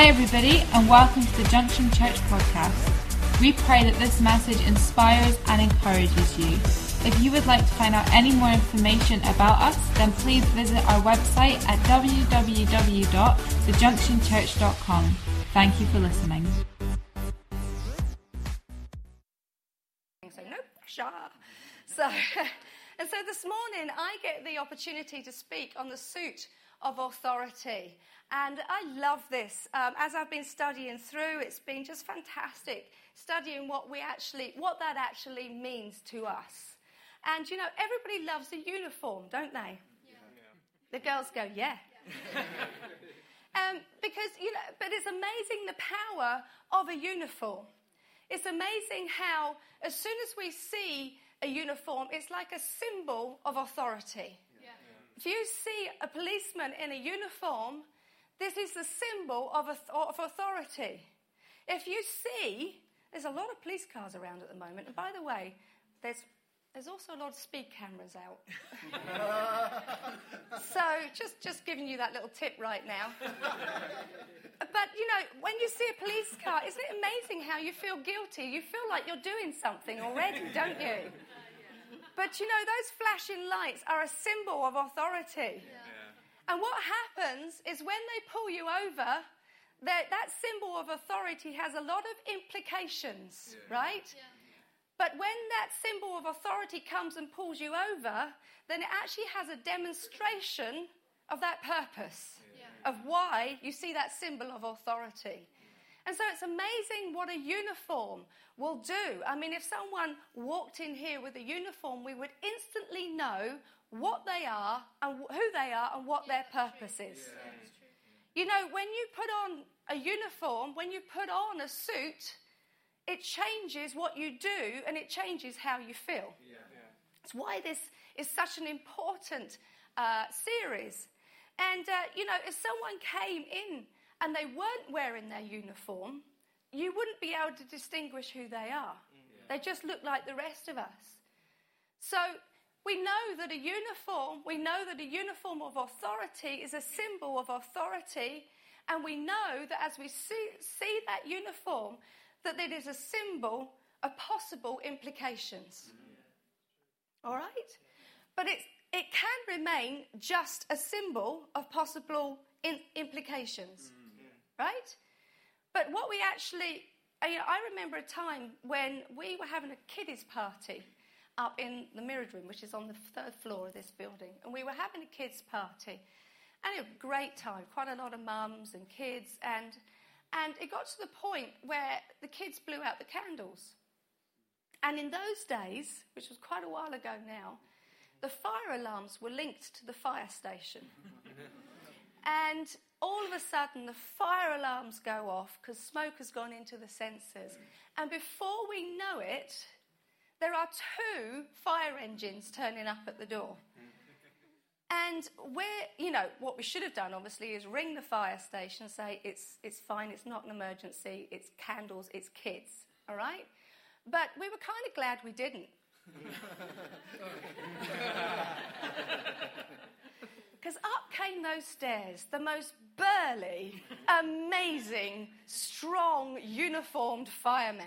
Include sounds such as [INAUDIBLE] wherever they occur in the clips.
Hi, everybody, and welcome to the Junction Church podcast. We pray that this message inspires and encourages you. If you would like to find out any more information about us, then please visit our website at www.thejunctionchurch.com. Thank you for listening. So no pressure. So, [LAUGHS] and so this morning I get the opportunity to speak on the suit of authority. And I love this. Um, as I've been studying through, it's been just fantastic studying what we actually, what that actually means to us. And you know, everybody loves a uniform, don't they? Yeah. The girls go, yeah. [LAUGHS] um, because you know, but it's amazing the power of a uniform. It's amazing how, as soon as we see a uniform, it's like a symbol of authority. If you see a policeman in a uniform, this is the symbol of, of authority. If you see, there's a lot of police cars around at the moment, and by the way, there's there's also a lot of speed cameras out. [LAUGHS] so just just giving you that little tip right now. but you know, when you see a police car, isn't it amazing how you feel guilty? You feel like you're doing something already, don't you? But you know, those flashing lights are a symbol of authority. Yeah. And what happens is when they pull you over, that, that symbol of authority has a lot of implications, yeah. right? Yeah. But when that symbol of authority comes and pulls you over, then it actually has a demonstration of that purpose, yeah. of why you see that symbol of authority. And so it's amazing what a uniform will do. I mean, if someone walked in here with a uniform, we would instantly know what they are and who they are and what their purpose is. You know, when you put on a uniform, when you put on a suit, it changes what you do and it changes how you feel. It's why this is such an important uh, series. And, uh, you know, if someone came in and they weren't wearing their uniform, you wouldn't be able to distinguish who they are. Yeah. They just look like the rest of us. So we know that a uniform, we know that a uniform of authority is a symbol of authority, and we know that as we see, see that uniform, that it is a symbol of possible implications. Mm. All right? But it, it can remain just a symbol of possible in, implications. Mm. Right? But what we actually, you know, I remember a time when we were having a kiddies party up in the Mirrored Room, which is on the third floor of this building. And we were having a kids' party. And it was a great time, quite a lot of mums and kids. And, and it got to the point where the kids blew out the candles. And in those days, which was quite a while ago now, the fire alarms were linked to the fire station. [LAUGHS] and all of a sudden, the fire alarms go off because smoke has gone into the sensors. And before we know it, there are two fire engines turning up at the door. And we're, you know, what we should have done, obviously, is ring the fire station and say, it's, it's fine, it's not an emergency, it's candles, it's kids, all right? But we were kind of glad we didn't. [LAUGHS] Because up came those stairs, the most burly, [LAUGHS] amazing, strong, uniformed firemen.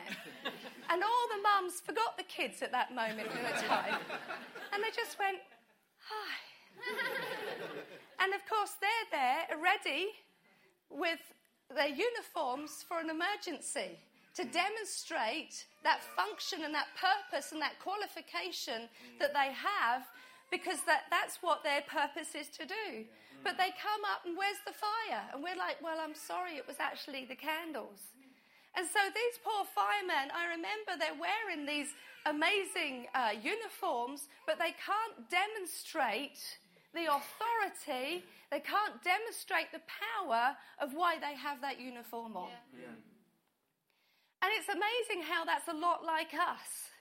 And all the mums forgot the kids at that moment in the time. And they just went, hi. and of course, they're there, ready, with their uniforms for an emergency to demonstrate that function and that purpose and that qualification that they have because that, that's what their purpose is to do. But they come up and where's the fire? And we're like, well, I'm sorry, it was actually the candles. And so these poor firemen, I remember they're wearing these amazing uh, uniforms, but they can't demonstrate the authority, they can't demonstrate the power of why they have that uniform on. Yeah. Yeah. And it's amazing how that's a lot like us.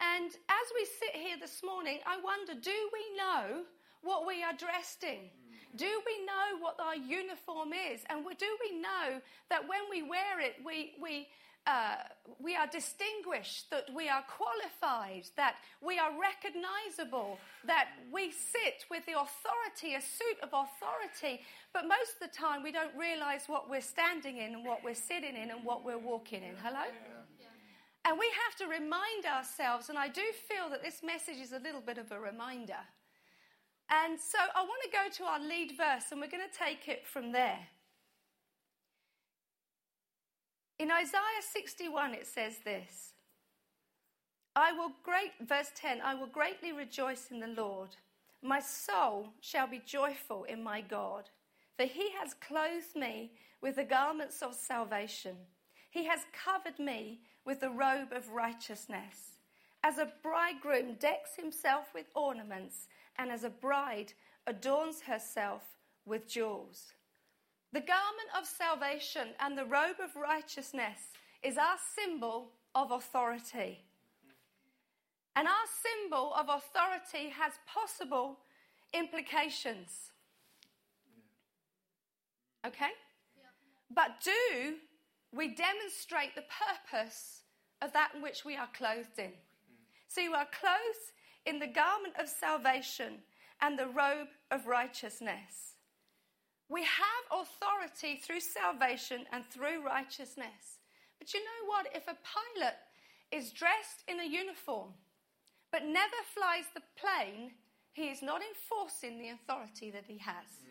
And as we sit here this morning, I wonder do we know what we are dressed in? Do we know what our uniform is? And do we know that when we wear it, we, we, uh, we are distinguished, that we are qualified, that we are recognizable, that we sit with the authority, a suit of authority. But most of the time, we don't realize what we're standing in and what we're sitting in and what we're walking in. Hello? And we have to remind ourselves, and I do feel that this message is a little bit of a reminder. And so I want to go to our lead verse, and we're going to take it from there. In Isaiah 61, it says this I will great, verse 10, I will greatly rejoice in the Lord. My soul shall be joyful in my God, for he has clothed me with the garments of salvation. He has covered me with the robe of righteousness. As a bridegroom decks himself with ornaments, and as a bride adorns herself with jewels. The garment of salvation and the robe of righteousness is our symbol of authority. And our symbol of authority has possible implications. Okay? But do we demonstrate the purpose of that in which we are clothed in? So you are clothed in the garment of salvation and the robe of righteousness. We have authority through salvation and through righteousness. But you know what? If a pilot is dressed in a uniform but never flies the plane, he is not enforcing the authority that he has.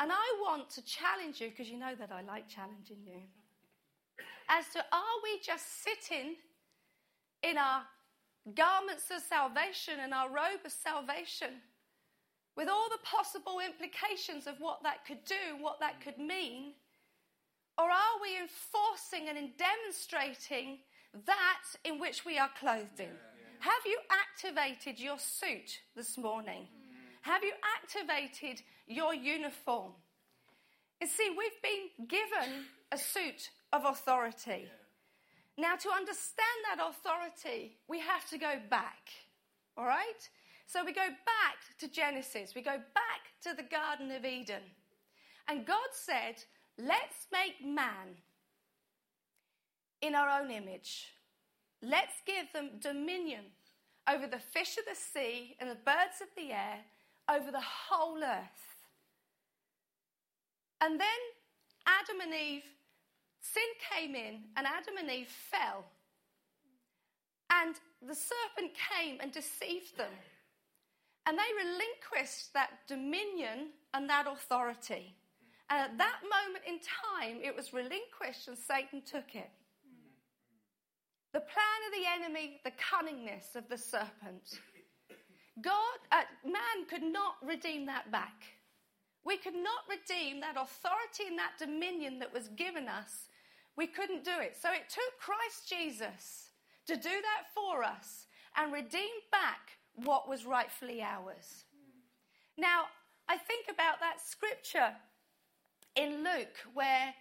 And I want to challenge you, because you know that I like challenging you, as to are we just sitting in our garments of salvation and our robe of salvation? with all the possible implications of what that could do, what that could mean? Or are we enforcing and in demonstrating that in which we are clothed in? Have you activated your suit this morning? Have you activated your uniform? You see, we've been given a suit of authority. Now, to understand that authority, we have to go back. All right? So we go back to Genesis, we go back to the Garden of Eden. And God said, Let's make man in our own image. Let's give them dominion over the fish of the sea and the birds of the air, over the whole earth. And then Adam and Eve, sin came in, and Adam and Eve fell. And the serpent came and deceived them. And they relinquished that dominion and that authority. And at that moment in time, it was relinquished and Satan took it. The plan of the enemy, the cunningness of the serpent. God, uh, man could not redeem that back. We could not redeem that authority and that dominion that was given us. We couldn't do it. So it took Christ Jesus to do that for us and redeem back what was rightfully ours. Now, I think about that scripture in Luke where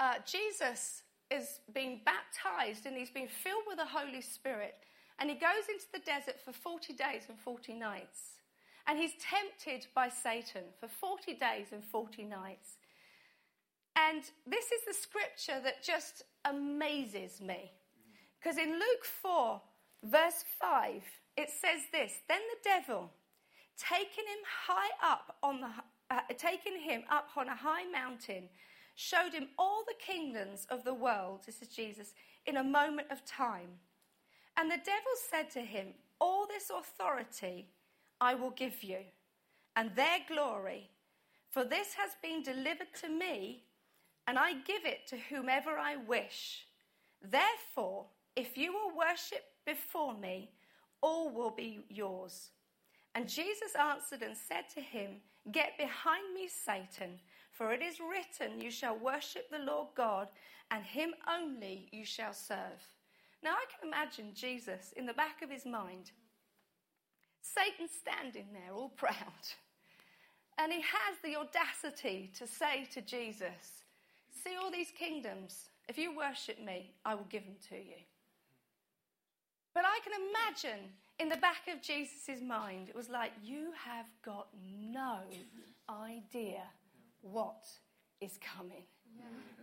uh, Jesus is being baptized and he's being filled with the Holy Spirit, and he goes into the desert for 40 days and 40 nights. And he's tempted by Satan for 40 days and 40 nights. And this is the scripture that just amazes me. Because in Luke 4, verse 5, it says this Then the devil, taking him high up on the uh, taking him up on a high mountain, showed him all the kingdoms of the world, this is Jesus, in a moment of time. And the devil said to him, All this authority I will give you, and their glory, for this has been delivered to me, and I give it to whomever I wish. Therefore, if you will worship before me, all will be yours. And Jesus answered and said to him, Get behind me, Satan, for it is written, You shall worship the Lord God, and him only you shall serve. Now I can imagine Jesus in the back of his mind, Satan standing there all proud. And he has the audacity to say to Jesus, See all these kingdoms. If you worship me, I will give them to you. But I can imagine in the back of Jesus' mind, it was like, You have got no idea what is coming.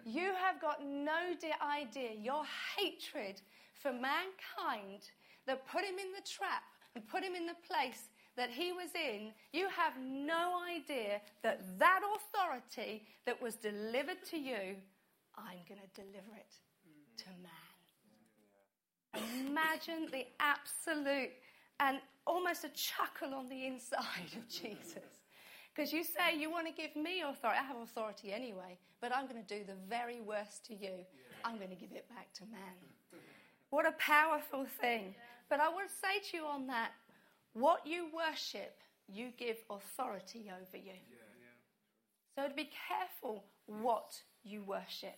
You have got no idea your hatred for mankind that put him in the trap and put him in the place that he was in. You have no idea that that authority that was delivered to you, I'm going to deliver it to man. Imagine the absolute and almost a chuckle on the inside of Jesus. Because you say you want to give me authority. I have authority anyway, but I'm going to do the very worst to you. I'm going to give it back to man. What a powerful thing. But I to say to you on that what you worship, you give authority over you. So be careful what you worship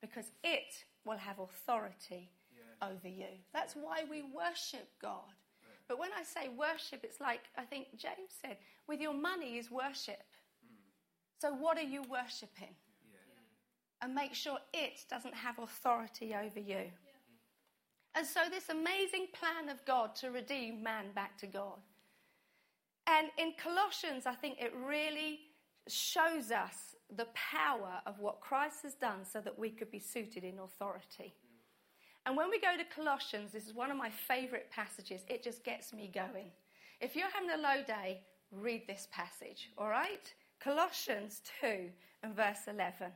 because it will have authority over you. That's why we worship God. But when I say worship, it's like I think James said, with your money is worship. So what are you worshipping? And make sure it doesn't have authority over you. And so, this amazing plan of God to redeem man back to God. And in Colossians, I think it really shows us the power of what Christ has done so that we could be suited in authority. And when we go to Colossians, this is one of my favorite passages. It just gets me going. If you're having a low day, read this passage, all right? Colossians 2 and verse 11.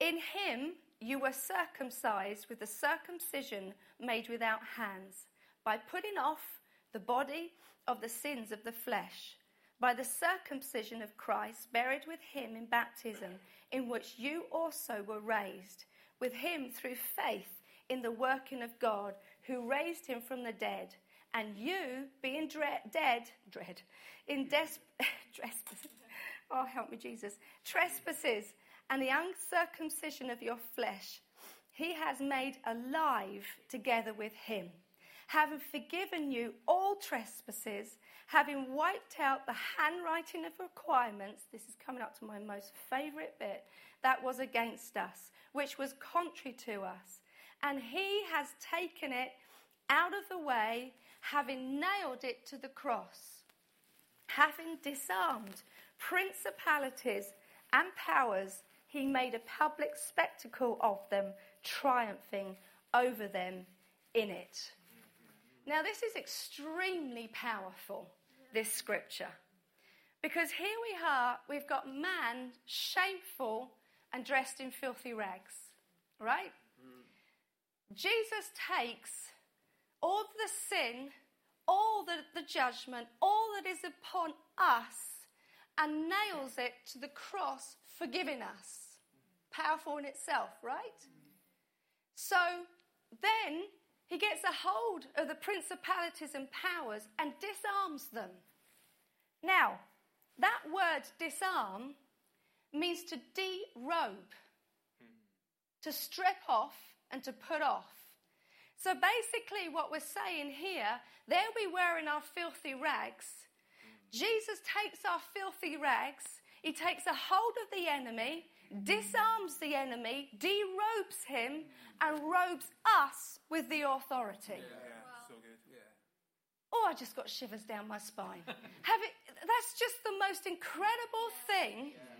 In him you were circumcised with the circumcision made without hands, by putting off the body of the sins of the flesh, by the circumcision of Christ, buried with him in baptism, in which you also were raised with him through faith in the working of God who raised him from the dead. And you, being dread, dead, dread, in des- [LAUGHS] trespasses, oh, help me, Jesus, trespasses and the uncircumcision of your flesh, he has made alive together with him, having forgiven you all trespasses, having wiped out the handwriting of requirements. This is coming up to my most favorite bit that was against us which was contrary to us. And he has taken it out of the way, having nailed it to the cross, having disarmed principalities and powers, he made a public spectacle of them, triumphing over them in it. Now, this is extremely powerful, this scripture, because here we are, we've got man shameful and dressed in filthy rags, right? Mm. Jesus takes all the sin, all the, the judgment, all that is upon us, and nails it to the cross, forgiving us. Powerful in itself, right? So then he gets a hold of the principalities and powers and disarms them. Now, that word disarm means to derobe, to strip off and to put off. So basically, what we're saying here, there we were in our filthy rags. Jesus takes our filthy rags, he takes a hold of the enemy, disarms the enemy, derobes him, and robes us with the authority. Yeah, so good. Yeah. Oh, I just got shivers down my spine. [LAUGHS] Have it, that's just the most incredible thing. Yeah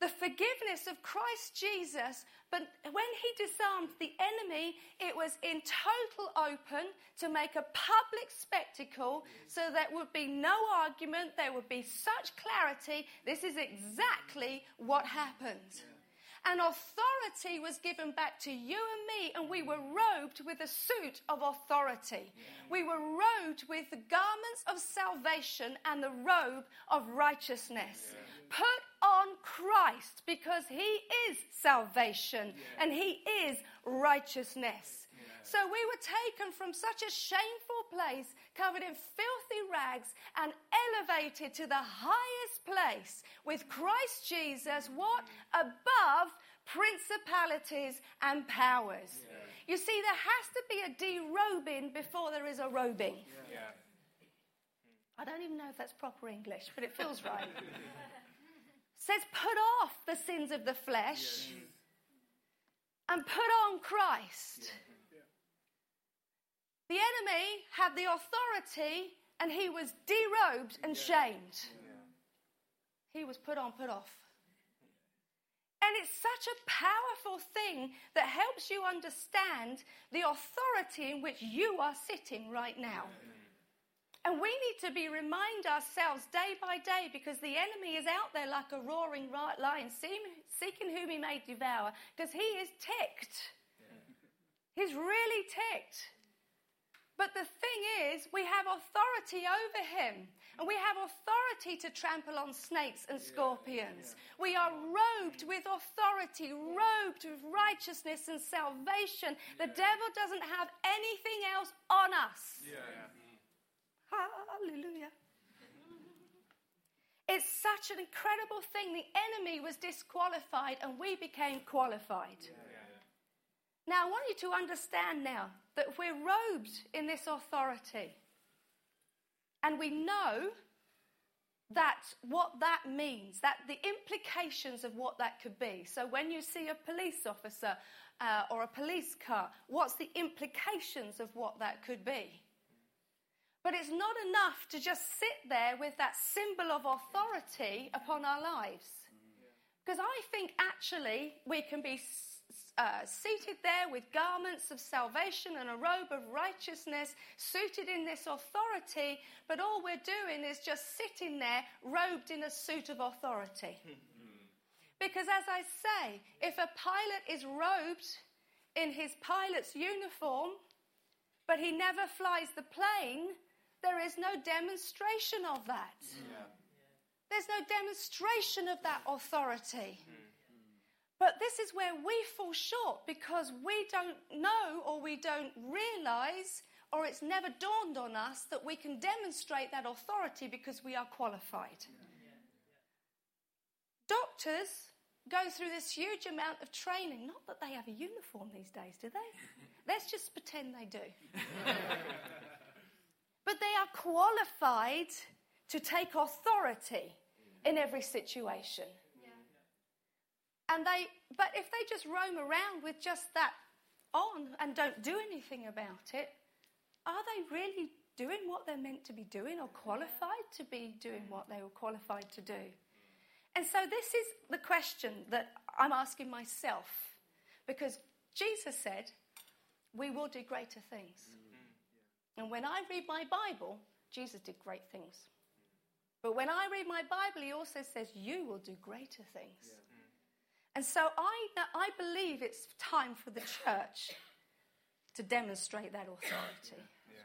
the forgiveness of Christ Jesus. But when he disarmed the enemy, it was in total open to make a public spectacle so there would be no argument, there would be such clarity. This is exactly what happened. And authority was given back to you and me, and we were robed with a suit of authority. We were robed with the garments of salvation and the robe of righteousness. Put on Christ because He is salvation yeah. and He is righteousness. Yeah. So we were taken from such a shameful place, covered in filthy rags, and elevated to the highest place with Christ Jesus, what? Above principalities and powers. Yeah. You see, there has to be a derobing before there is a robing. I don't even know if that's proper English, but it feels right. [LAUGHS] says, put off the sins of the flesh and put on Christ. The enemy had the authority and he was derobed and shamed. He was put on, put off. And it's such a powerful thing that helps you understand the authority in which you are sitting right now. Mm-hmm. And we need to be remind ourselves day by day because the enemy is out there like a roaring lion, seeking whom he may devour, because he is ticked. He's really ticked. But the thing is, we have authority over him. And we have authority to trample on snakes and scorpions. We are robed with authority, robed with righteousness and salvation. The devil doesn't have anything else on us. Hallelujah. It's such an incredible thing. The enemy was disqualified and we became qualified. Now, I want you to understand now that we're robed in this authority. And we know that what that means, that the implications of what that could be. So when you see a police officer uh, or a police car, what's the implications of what that could be? But it's not enough to just sit there with that symbol of authority upon our lives. Because I think actually we can be uh, seated there with garments of salvation and a robe of righteousness, suited in this authority, but all we're doing is just sitting there robed in a suit of authority. [LAUGHS] because as I say, if a pilot is robed in his pilot's uniform, but he never flies the plane, there is no demonstration of that. Yeah. There's no demonstration of that authority. Mm. But this is where we fall short because we don't know or we don't realize or it's never dawned on us that we can demonstrate that authority because we are qualified. Doctors go through this huge amount of training. Not that they have a uniform these days, do they? Let's just pretend they do. [LAUGHS] but they are qualified to take authority in every situation. And they, but if they just roam around with just that on and don't do anything about it, are they really doing what they're meant to be doing or qualified to be doing what they were qualified to do? And so this is the question that I'm asking myself because Jesus said, We will do greater things. And when I read my Bible, Jesus did great things. But when I read my Bible, he also says, You will do greater things. Yeah. And so I, I believe it's time for the church to demonstrate that authority. Yeah.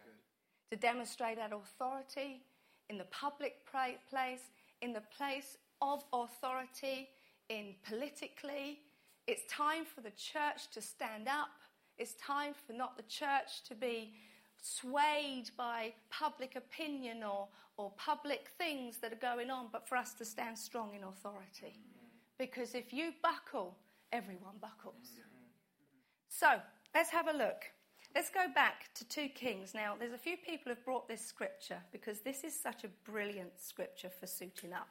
To demonstrate that authority in the public place, in the place of authority, in politically. It's time for the church to stand up. It's time for not the church to be swayed by public opinion or, or public things that are going on, but for us to stand strong in authority. Because if you buckle, everyone buckles. So let's have a look. Let's go back to 2 Kings. Now, there's a few people who've brought this scripture because this is such a brilliant scripture for suiting up.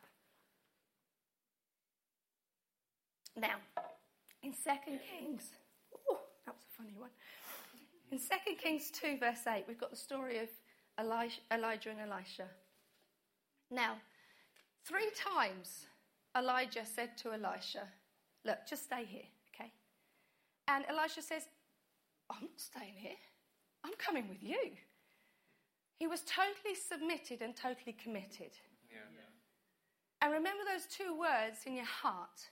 Now, in 2 Kings, oh, that was a funny one. In 2 Kings 2, verse 8, we've got the story of Elijah and Elisha. Now, three times Elijah said to Elisha, Look, just stay here, okay? And Elisha says, I'm not staying here. I'm coming with you. He was totally submitted and totally committed. Yeah. And remember those two words in your heart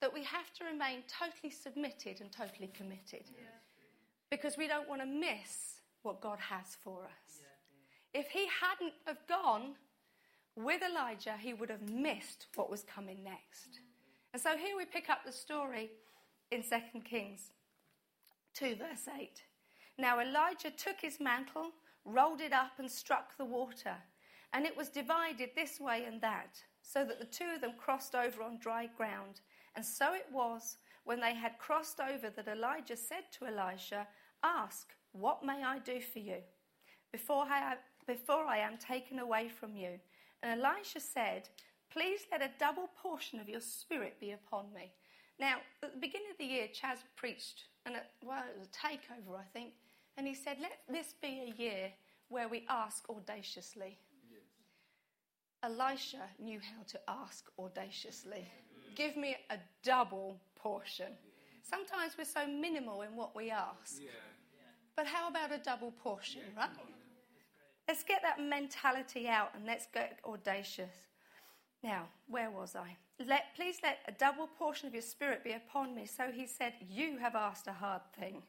that we have to remain totally submitted and totally committed. Yeah. Because we don't want to miss what God has for us. If he hadn't have gone, with Elijah, he would have missed what was coming next. And so here we pick up the story in 2 Kings 2, verse 8. Now Elijah took his mantle, rolled it up, and struck the water, and it was divided this way and that, so that the two of them crossed over on dry ground. And so it was when they had crossed over that Elijah said to Elisha, Ask, what may I do for you before I, before I am taken away from you? And Elisha said, Please let a double portion of your spirit be upon me. Now, at the beginning of the year, Chaz preached, and it, well, it was a takeover, I think, and he said, Let this be a year where we ask audaciously. Yes. Elisha knew how to ask audaciously. give me a double portion. Sometimes we're so minimal in what we ask. But how about a double portion, right? Let's get that mentality out and let's get audacious. Now, where was I? Let, please let a double portion of your spirit be upon me. So he said, You have asked a hard thing.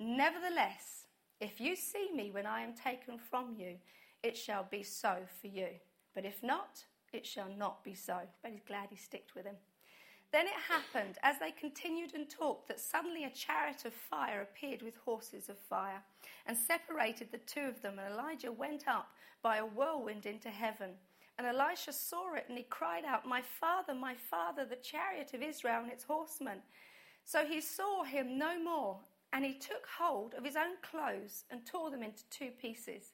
Nevertheless, if you see me when I am taken from you, it shall be so for you. But if not, it shall not be so. But he's glad he sticked with him. Then it happened, as they continued and talked, that suddenly a chariot of fire appeared with horses of fire and separated the two of them. And Elijah went up by a whirlwind into heaven. And Elisha saw it and he cried out, My father, my father, the chariot of Israel and its horsemen. So he saw him no more, and he took hold of his own clothes and tore them into two pieces.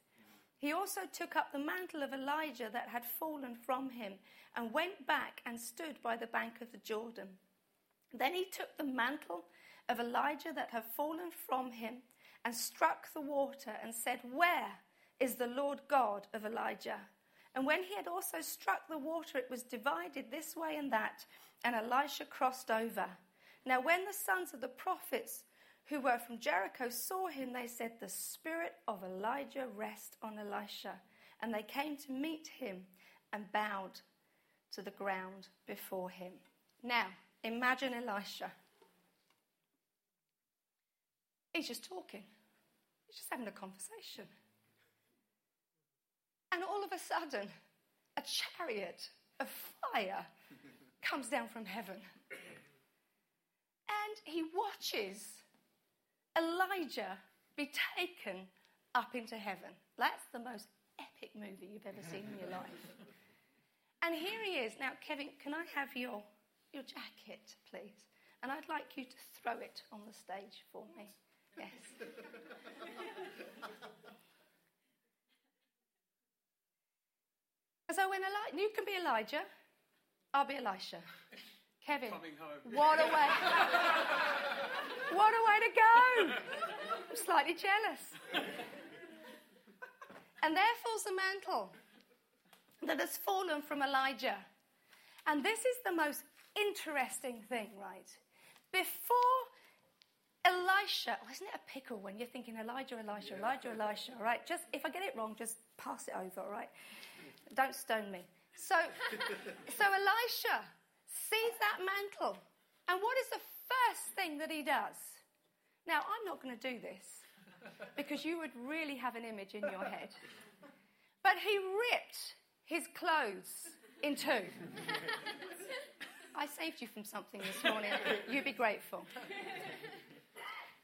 He also took up the mantle of Elijah that had fallen from him and went back and stood by the bank of the Jordan. Then he took the mantle of Elijah that had fallen from him and struck the water and said, Where is the Lord God of Elijah? And when he had also struck the water, it was divided this way and that, and Elisha crossed over. Now, when the sons of the prophets who were from Jericho saw him, they said, The spirit of Elijah rest on Elisha. And they came to meet him and bowed to the ground before him. Now, imagine Elisha. He's just talking, he's just having a conversation. And all of a sudden, a chariot of fire comes down from heaven. And he watches Elijah be taken up into heaven. That's the most epic movie you've ever seen in your life. And here he is. Now, Kevin, can I have your, your jacket, please? And I'd like you to throw it on the stage for me. Yes. [LAUGHS] so when Elijah, you can be Elijah, I'll be Elisha. Kevin, what a way! what a way to go! I'm slightly jealous. And there falls the mantle that has fallen from Elijah. And this is the most interesting thing, right? Before Elisha, oh, isn't it a pickle when you're thinking Elijah, Elisha, yeah. Elijah, Elisha, all right? Just if I get it wrong, just pass it over, all right? Don't stone me. So, so Elisha sees that mantle. And what is the first thing that he does? Now, I'm not going to do this because you would really have an image in your head. But he ripped his clothes in two. I saved you from something this morning. You'd be grateful.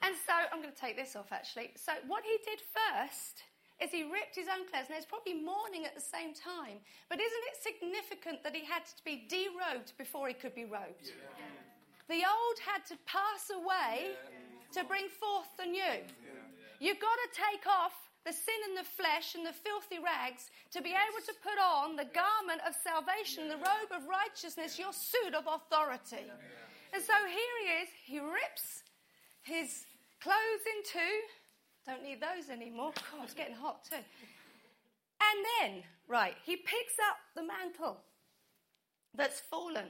And so I'm going to take this off actually. So, what he did first is he ripped his own clothes. And there's probably mourning at the same time. But isn't it significant that he had to be derobed before he could be robed? Yeah. The old had to pass away yeah. to bring forth the new. You've got to take off the sin and the flesh and the filthy rags to be able to put on the garment of salvation, the robe of righteousness, your suit of authority. And so here he is, he rips his clothes in two don't need those anymore. [LAUGHS] God, it's getting hot too. And then, right, he picks up the mantle that's fallen.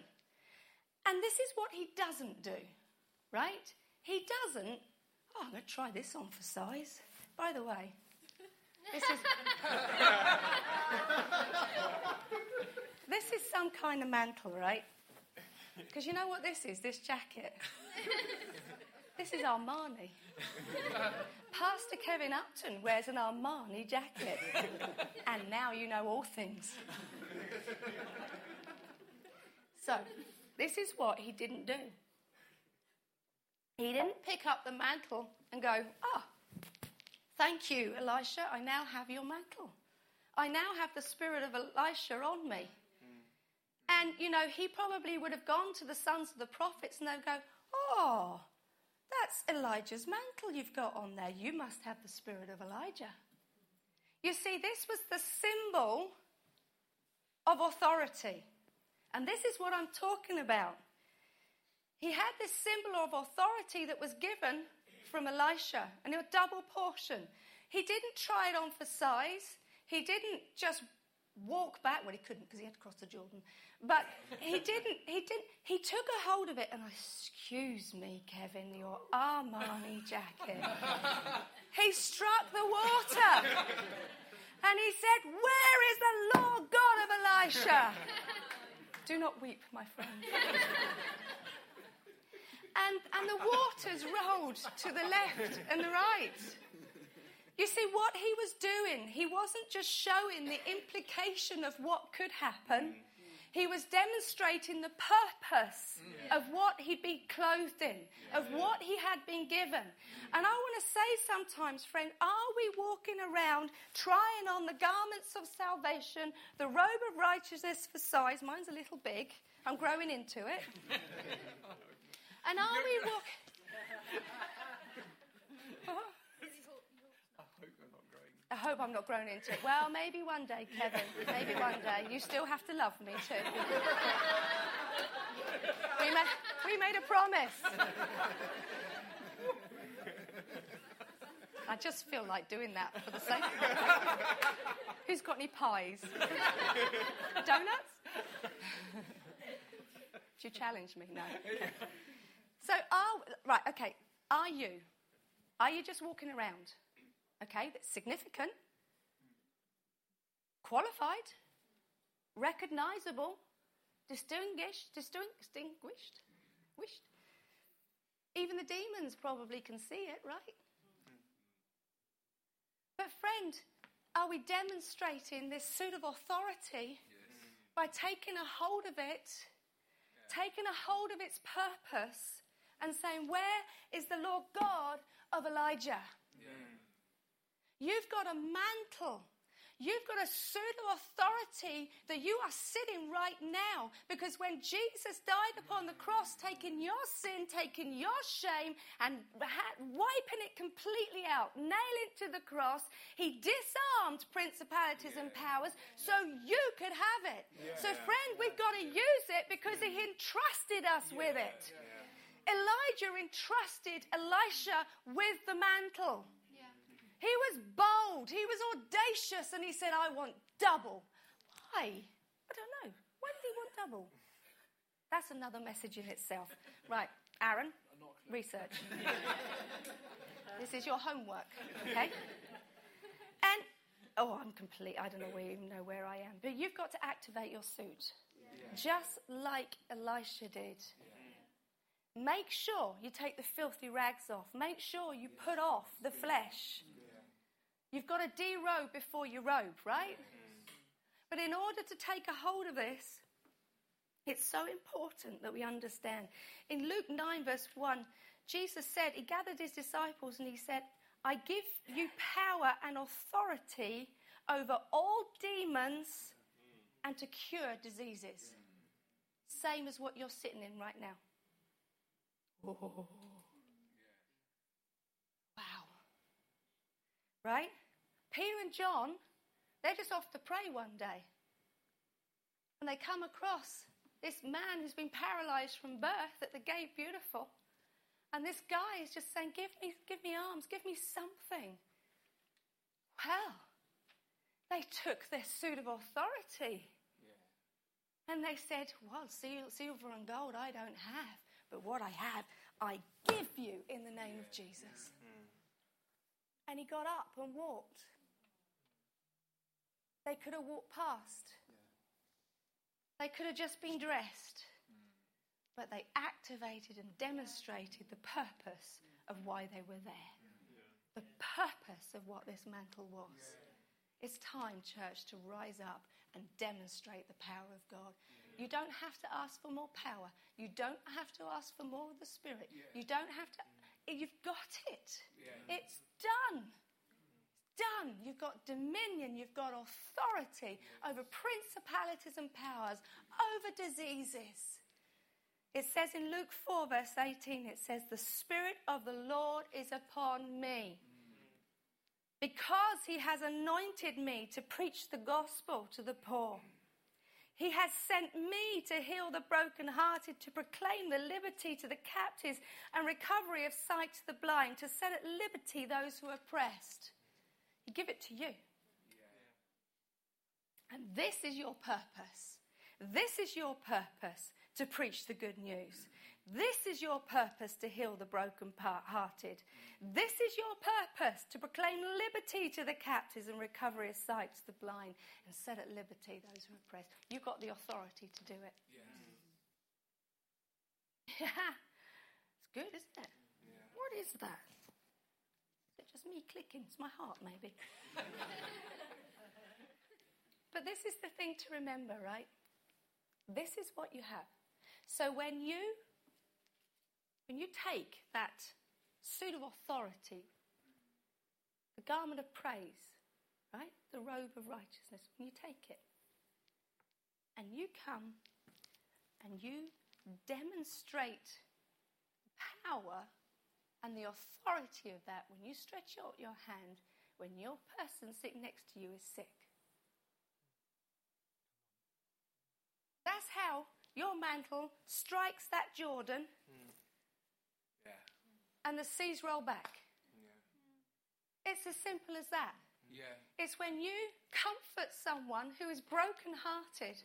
And this is what he doesn't do, right? He doesn't, oh, I'm going to try this on for size. By the way, this is. [LAUGHS] this is some kind of mantle, right? Because you know what this is? This jacket. [LAUGHS] this is Armani. [LAUGHS] Pastor Kevin Upton wears an Armani jacket. and now you know all things. so, this is what he didn't do. He didn't pick up the mantle and go, Ah, oh, thank you, Elisha. I now have your mantle. I now have the spirit of Elisha on me. And, you know, he probably would have gone to the sons of the prophets and they'd go, Oh, that's Elijah's mantle you've got on there. You must have the spirit of Elijah. You see, this was the symbol of authority. And this is what I'm talking about. He had this symbol of authority that was given from Elisha, and a double portion. He didn't try it on for size. He didn't just walk back. Well, he couldn't because he had to cross the Jordan. But he [LAUGHS] didn't. He didn't. He took a hold of it and I, excuse me, Kevin, your Armani jacket. [LAUGHS] he struck the water. And he said, Where is the Lord God of Elisha? [LAUGHS] Do not weep, my friend. and, and the waters rolled to the left and the right. You see, what he was doing, he wasn't just showing the implication of what could happen, he was demonstrating the purpose of what he'd been clothed in, of what he had been given. And I want to say sometimes, friend, are we walking around trying on the garments of salvation, the robe of righteousness for size? Mine's a little big. I'm growing into it. [LAUGHS] And are we walking. [LAUGHS] I hope I'm not grown into it. Well, maybe one day, Kevin. Maybe one day. You still have to love me too. we, made, we made a promise. I just feel like doing that for the sake of Who's got any pies? Donuts? Do you challenge me? No. Okay. So, are, right, okay. Are you? Are you just walking around? Okay, that's significant, qualified, recognizable, distinguished, distinguished, wished. Even the demons probably can see it, right? But, friend, are we demonstrating this suit of authority yes. by taking a hold of it, yeah. taking a hold of its purpose, and saying, Where is the Lord God of Elijah? Yeah. You've got a mantle. You've got a suit of authority that you are sitting right now because when Jesus died upon the cross, taking your sin, taking your shame, and wiping it completely out, nail it to the cross, he disarmed principalities yeah. and powers so you could have it. Yeah. So, friend, we've got to use it because he entrusted us yeah. with it. Elijah entrusted Elisha with the mantle. He was bold, he was audacious, and he said, I want double. Why? I don't know. Why did he want double? That's another message in itself. Right, Aaron, research. [LAUGHS] this is your homework, okay? And, oh, I'm complete. I don't know where, even know where I am. But you've got to activate your suit, yeah. just like Elisha did. Make sure you take the filthy rags off. Make sure you put off the flesh. You've got to derobe before you robe, right? But in order to take a hold of this, it's so important that we understand. In Luke 9, verse 1, Jesus said, He gathered His disciples and He said, I give you power and authority over all demons and to cure diseases. Same as what you're sitting in right now. Oh. Wow. Right? Peter and John, they're just off to pray one day. And they come across this man who's been paralyzed from birth at the gate beautiful. And this guy is just saying, Give me, give me arms, give me something. Well, they took their suit of authority. Yeah. And they said, Well, silver and gold I don't have, but what I have, I give you in the name yeah. of Jesus. Mm. And he got up and walked. They could have walked past. They could have just been dressed. Mm. But they activated and demonstrated the purpose of why they were there. The purpose of what this mantle was. It's time, church, to rise up and demonstrate the power of God. You don't have to ask for more power. You don't have to ask for more of the Spirit. You don't have to. Mm. You've got it. It's done done. You've got dominion, you've got authority over principalities and powers, over diseases. It says in Luke 4, verse 18, it says, The Spirit of the Lord is upon me. Because he has anointed me to preach the gospel to the poor. He has sent me to heal the brokenhearted, to proclaim the liberty to the captives and recovery of sight to the blind, to set at liberty those who are oppressed. He give it to you. And this is your purpose. This is your purpose to preach the good news. This is your purpose to heal the broken hearted. This is your purpose to proclaim liberty to the captives and recovery of sight to the blind and set at liberty those who are oppressed. You've got the authority to do it. Yeah. yeah. [LAUGHS] It's good, isn't it? Yeah. What is that? Just me clicking? It's my heart, maybe. [LAUGHS] but this is the thing to remember, right? This is what you have. So when you when you take that suit of authority, the garment of praise, right? The robe of righteousness, when you take it and you come and you demonstrate power and the authority of that when you stretch out your hand when your person sitting next to you is sick. That's how your mantle strikes that Jordan. Mm and the seas roll back. Yeah. It's as simple as that. Yeah. It's when you comfort someone who is broken-hearted,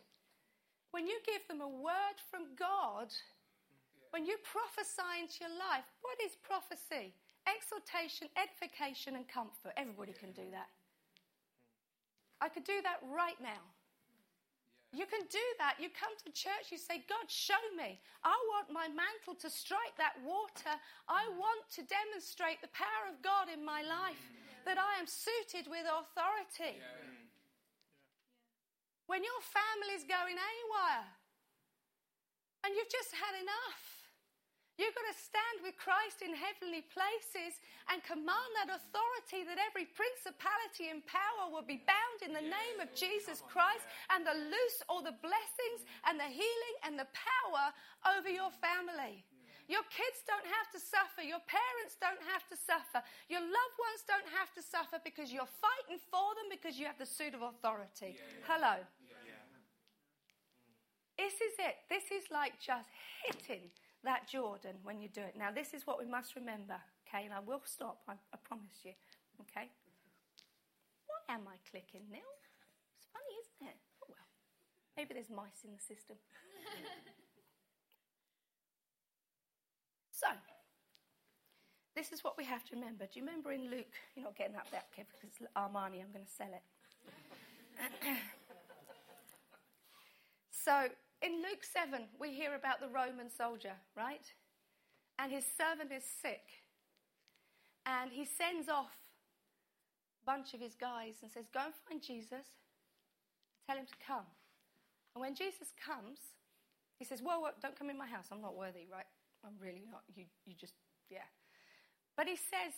when you give them a word from God, when you prophesy into your life. What is prophecy? Exhortation, edification, and comfort. Everybody can do that. I could do that right now. You can do that. You come to church, you say, God, show me. I want my mantle to strike that water. I want to demonstrate the power of God in my life, that I am suited with authority. When your family's going anywhere and you've just had enough, You've got to stand with Christ in heavenly places and command that authority that every principality and power will be bound in the name of Jesus Christ and the loose all the blessings and the healing and the power over your family. Your kids don't have to suffer. Your parents don't have to suffer. Your loved ones don't have to suffer because you're fighting for them because you have the suit of authority. Hello. This is it. This is like just hitting that Jordan when you do it. Now, this is what we must remember, okay? And I will stop, I, I promise you, okay? Why am I clicking, Neil? It's funny, isn't it? Oh, well. Maybe there's mice in the system. so, this is what we have to remember. Do you remember in Luke? You're not getting up there, okay, because Armani, I'm going to sell it. [CLEARS THROAT] so, in Luke 7, we hear about the Roman soldier, right? And his servant is sick. And he sends off a bunch of his guys and says, Go and find Jesus. Tell him to come. And when Jesus comes, he says, Whoa, well don't come in my house. I'm not worthy, right? I'm really not. You, you just, yeah. But he says,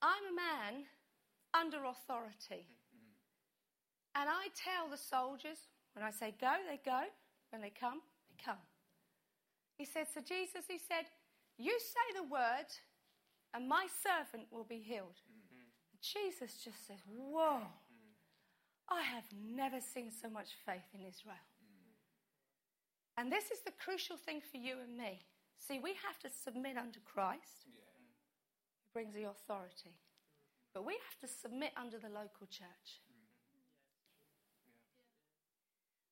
I'm a man under authority. And I tell the soldiers, when I say go, they go. When they come, they come. He said, So Jesus, he said, You say the word, and my servant will be healed. Mm-hmm. Jesus just says, Whoa, mm. I have never seen so much faith in Israel. Mm. And this is the crucial thing for you and me. See, we have to submit under Christ, yeah. who brings the authority. But we have to submit under the local church.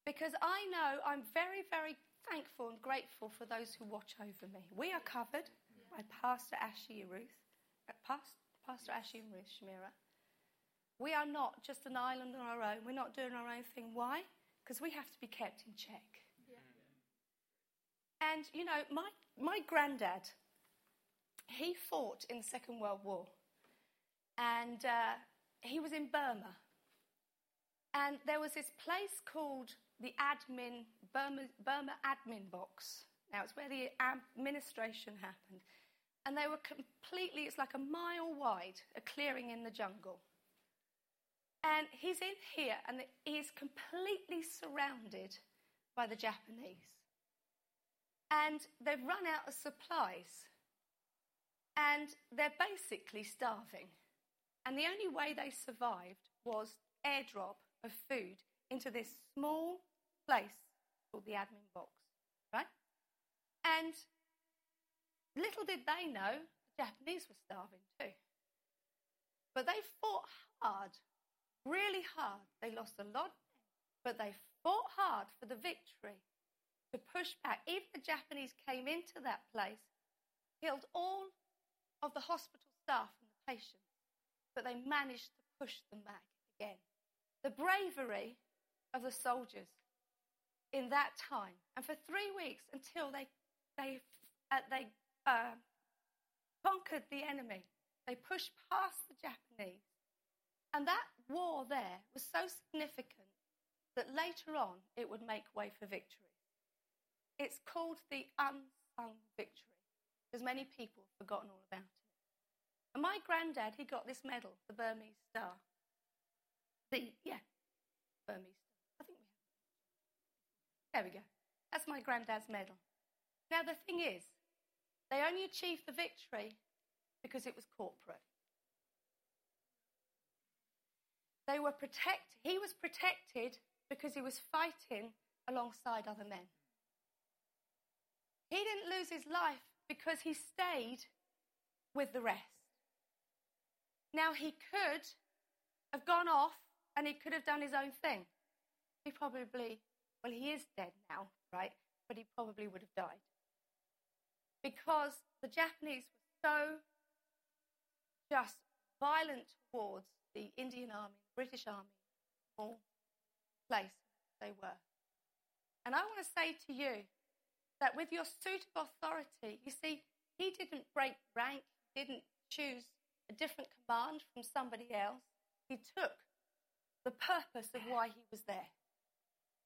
Because I know I'm very, very thankful and grateful for those who watch over me. We are covered by Pastor Ashley Ruth, uh, Pastor, Pastor Ashley and Ruth Schmierer. We are not just an island on our own. We're not doing our own thing. Why? Because we have to be kept in check. Yeah. And, you know, my, my granddad, he fought in the Second World War. And uh, he was in Burma. And there was this place called the admin, Burma, Burma admin box. Now, it's where the administration happened. And they were completely, it's like a mile wide, a clearing in the jungle. And he's in here, and he is completely surrounded by the Japanese. And they've run out of supplies. And they're basically starving. And the only way they survived was airdrop of food into this small place called the admin box, right? And little did they know the Japanese were starving too. But they fought hard, really hard. They lost a lot, but they fought hard for the victory to push back. Even the Japanese came into that place, killed all of the hospital staff and the patients, but they managed to push them back again. The bravery of the soldiers in that time, and for three weeks until they they uh, they uh, conquered the enemy, they pushed past the Japanese, and that war there was so significant that later on it would make way for victory. It's called the unsung victory, because many people have forgotten all about it. And my granddad, he got this medal, the Burmese Star. The, yeah, Burmese Star. I think we have There we go. That's my granddad's medal. Now, the thing is, they only achieved the victory because it was corporate. They were protect. He was protected because he was fighting alongside other men. He didn't lose his life because he stayed with the rest. Now, he could have gone off and he could have done his own thing. He probably, well, he is dead now, right? But he probably would have died. Because the Japanese were so just violent towards the Indian army, the British army, all place they were. And I want to say to you that with your suit of authority, you see, he didn't break rank, he didn't choose a different command from somebody else. He took the purpose of why he was there.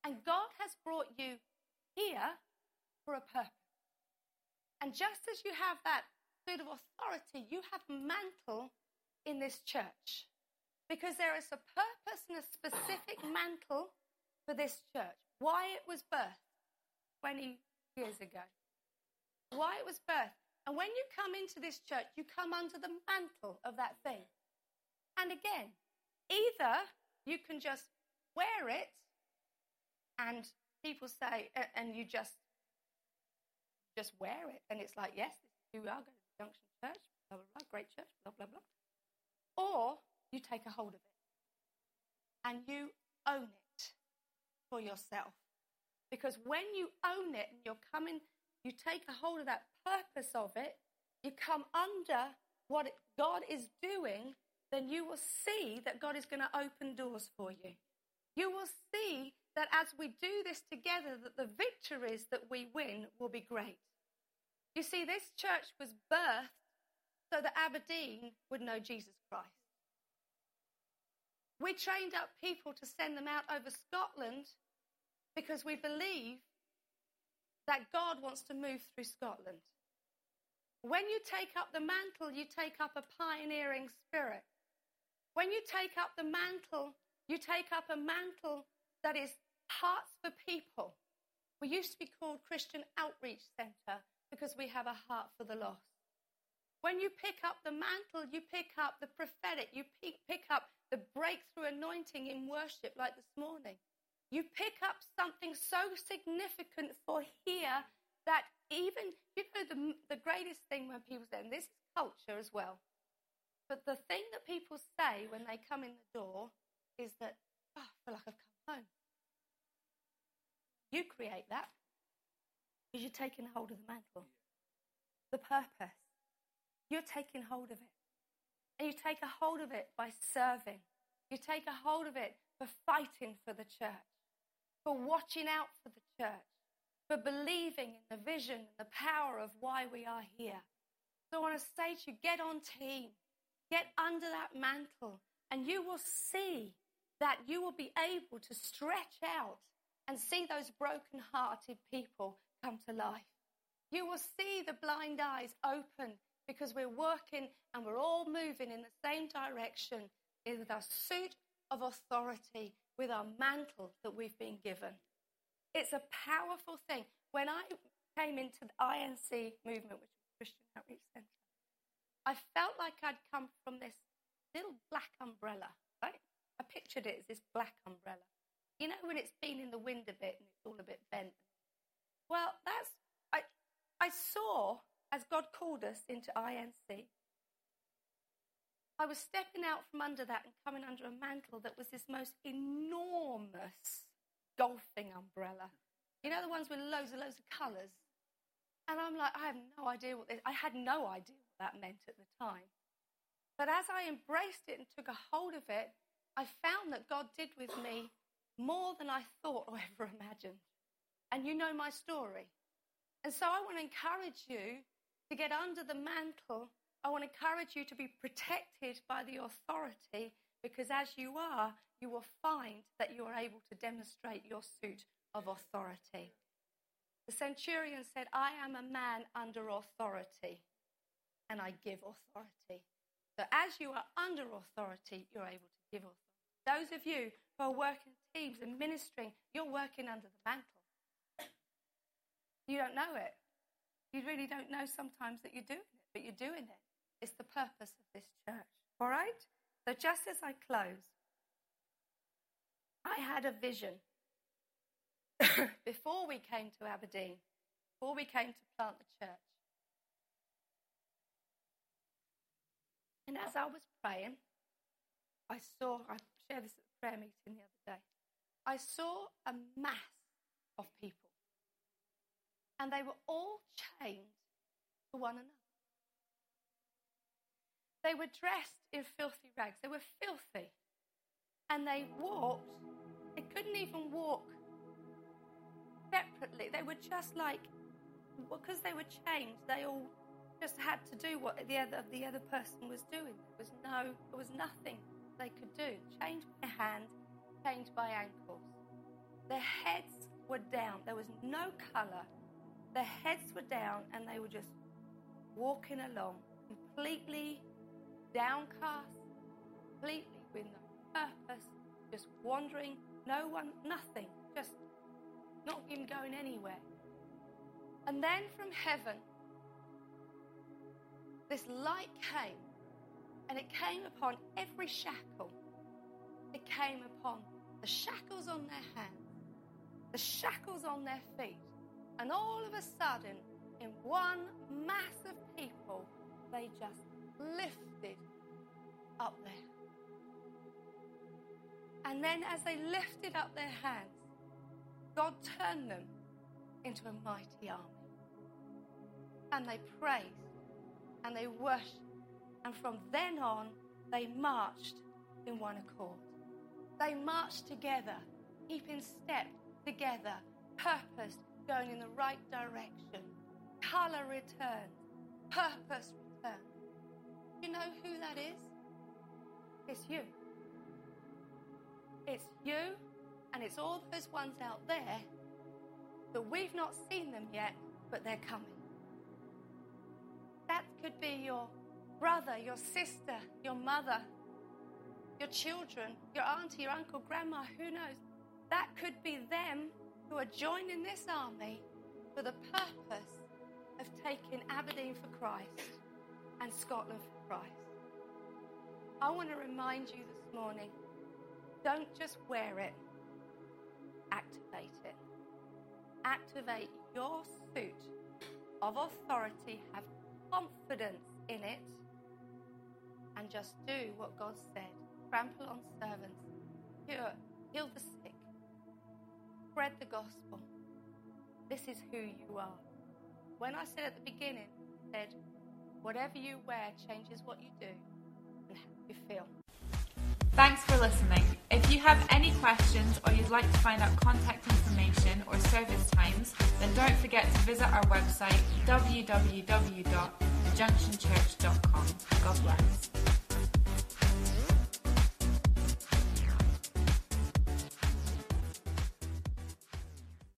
And God has brought you here for a purpose. And just as you have that suit of authority, you have mantle in this church. Because there is a purpose and a specific mantle for this church. Why it was birthed 20 years ago. Why it was birthed. And when you come into this church, you come under the mantle of that thing. And again, either you can just wear it and people say, and you just just wear it, and it's like, yes, this is who we are, going to Junction Church, blah, blah, blah, great church, blah, blah, blah. Or you take a hold of it and you own it for yourself. Because when you own it and you're coming, you take a hold of that purpose of it, you come under what God is doing, then you will see that God is going to open doors for you. You will see that as we do this together, that the victories that we win will be great. You see, this church was birthed so that Aberdeen would know Jesus Christ. We trained up people to send them out over Scotland because we believe that God wants to move through Scotland. When you take up the mantle, you take up a pioneering spirit. When you take up the mantle, you take up a mantle that is hearts for people. We used to be called Christian Outreach Centre because we have a heart for the lost. When you pick up the mantle, you pick up the prophetic, you pick up the breakthrough anointing in worship like this morning. You pick up something so significant for here that even, you know, the, the greatest thing when people say, and this is culture as well, but the thing that people say when they come in the door is that, oh, I feel like I've come home. You create that because you're taking hold of the mantle, the purpose. You're taking hold of it. And you take a hold of it by serving. You take a hold of it for fighting for the church for watching out for the church, for believing in the vision and the power of why we are here. So I want to say to you get on team, get under that mantle, and you will see that you will be able to stretch out and see those broken hearted people come to life. You will see the blind eyes open because we're working and we're all moving in the same direction with our suit of authority with our mantle that we've been given. It's a powerful thing. When I came into the INC movement, which is Christian Outreach Centre, I felt like I'd come from this little black umbrella, right? I pictured it as this black umbrella. You know, when it's been in the wind a bit and it's all a bit bent. Well, that's, I, I saw as God called us into INC, I was stepping out from under that and coming under a mantle that was this most enormous golfing umbrella. You know the ones with loads and loads of colours? And I'm like, I have no idea what this, I had no idea what that meant at the time. But as I embraced it and took a hold of it, I found that God did with me more than I thought [LAUGHS] or ever imagined. And you know my story. And so I want to encourage you to get under the mantle. I want to encourage you to be protected by the authority because as you are, you will find that you are able to demonstrate your suit of authority. The centurion said, I am a man under authority, and I give authority. So as you are under authority, you're able to give authority. Those of you who are working teams and ministering, you're working under the mantle. You don't know it. You really don't know sometimes that you're doing it, but you're doing it. It's the purpose of this church. All right? So just as I close, I had a vision [COUGHS] before we came to Aberdeen, before we came to plant the church. And as I was praying, I saw, I shared this at the prayer meeting the other day, I saw a mass of people. And they were all chained to one another. They were dressed in filthy rags. They were filthy. And they walked, they couldn't even walk separately. They were just like, because they were chained, they all just had to do what the other, the other person was doing. There was no, there was nothing they could do. Chained by hand, chained by ankles. Their heads were down. There was no colour. Their heads were down, and they were just walking along, completely downcast, completely with no purpose, just wandering. No one, nothing, just not even going anywhere. And then from heaven, this light came, and it came upon every shackle. It came upon the shackles on their hands, the shackles on their feet. And all of a sudden, in one mass of people, they just lifted up there. And then, as they lifted up their hands, God turned them into a mighty army. And they praised and they worshiped. And from then on, they marched in one accord. They marched together, keeping step together, purpose going in the right direction, color returns, purpose returns. You know who that is? It's you. It's you, and it's all those ones out there that we've not seen them yet, but they're coming. That could be your brother, your sister, your mother, your children, your auntie, your uncle, grandma, who knows? That could be them who are joining this army for the purpose of taking Aberdeen for Christ and Scotland for Christ. I want to remind you this morning don't just wear it, activate it. Activate your suit of authority, have confidence in it, and just do what God said. Trample on servants, cure, heal the sick, spread the gospel. This is who you are. When I said at the beginning, I said, whatever you wear changes what you do and how you feel. Thanks for listening. If you have any questions or you'd like to find out contact information or service times, then don't forget to visit our website www.thejunctionchurch.com. God bless.